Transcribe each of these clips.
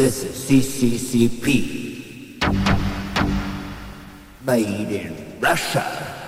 This is CCCP. Made in Russia.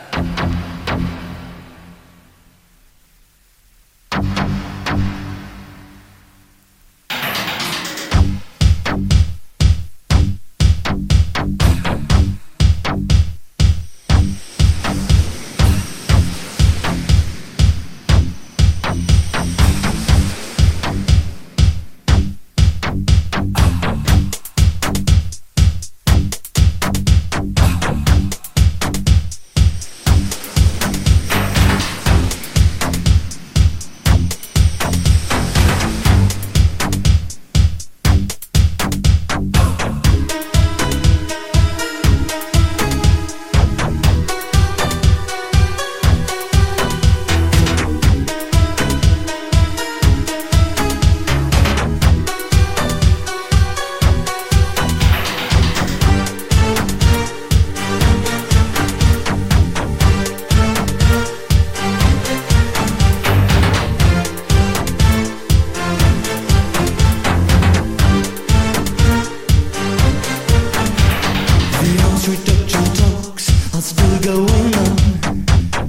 still going on.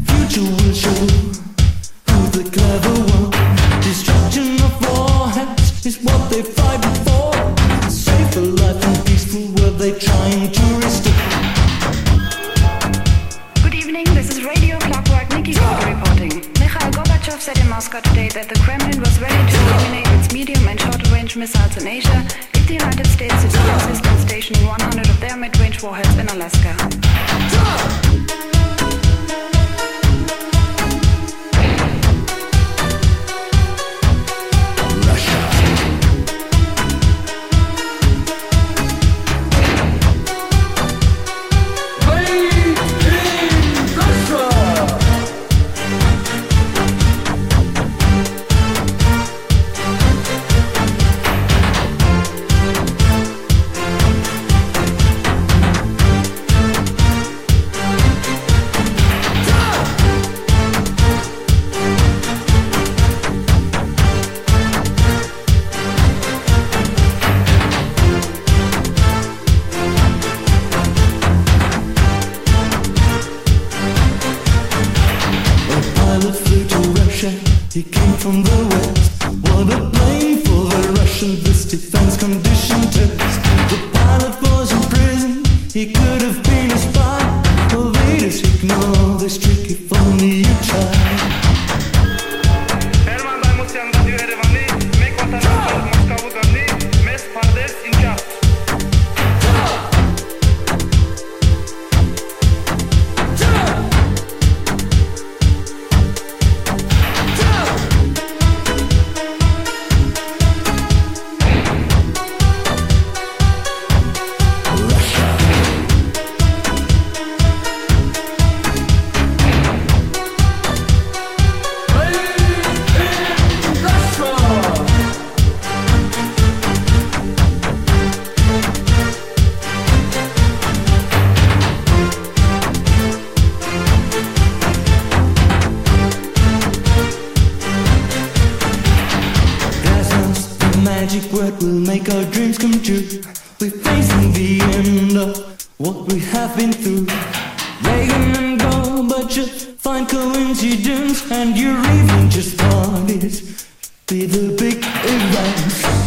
Future will show who's the clever one. Destruction of is what they fight for. And peaceful world they trying to restore. Good evening, this is Radio Clockwork Nikki reporting. Mikhail Gorbachev said in Moscow today that the Kremlin was ready to eliminate its medium and short-range missiles in Asia if the United States Station 100 of their mid-range warheads in Alaska. He came from the west. What a blame for the Russian. This defense condition. word will make our dreams come true. We're facing the end of what we have been through. Megan and go, but you find coincidence and you're even just parties be the big events.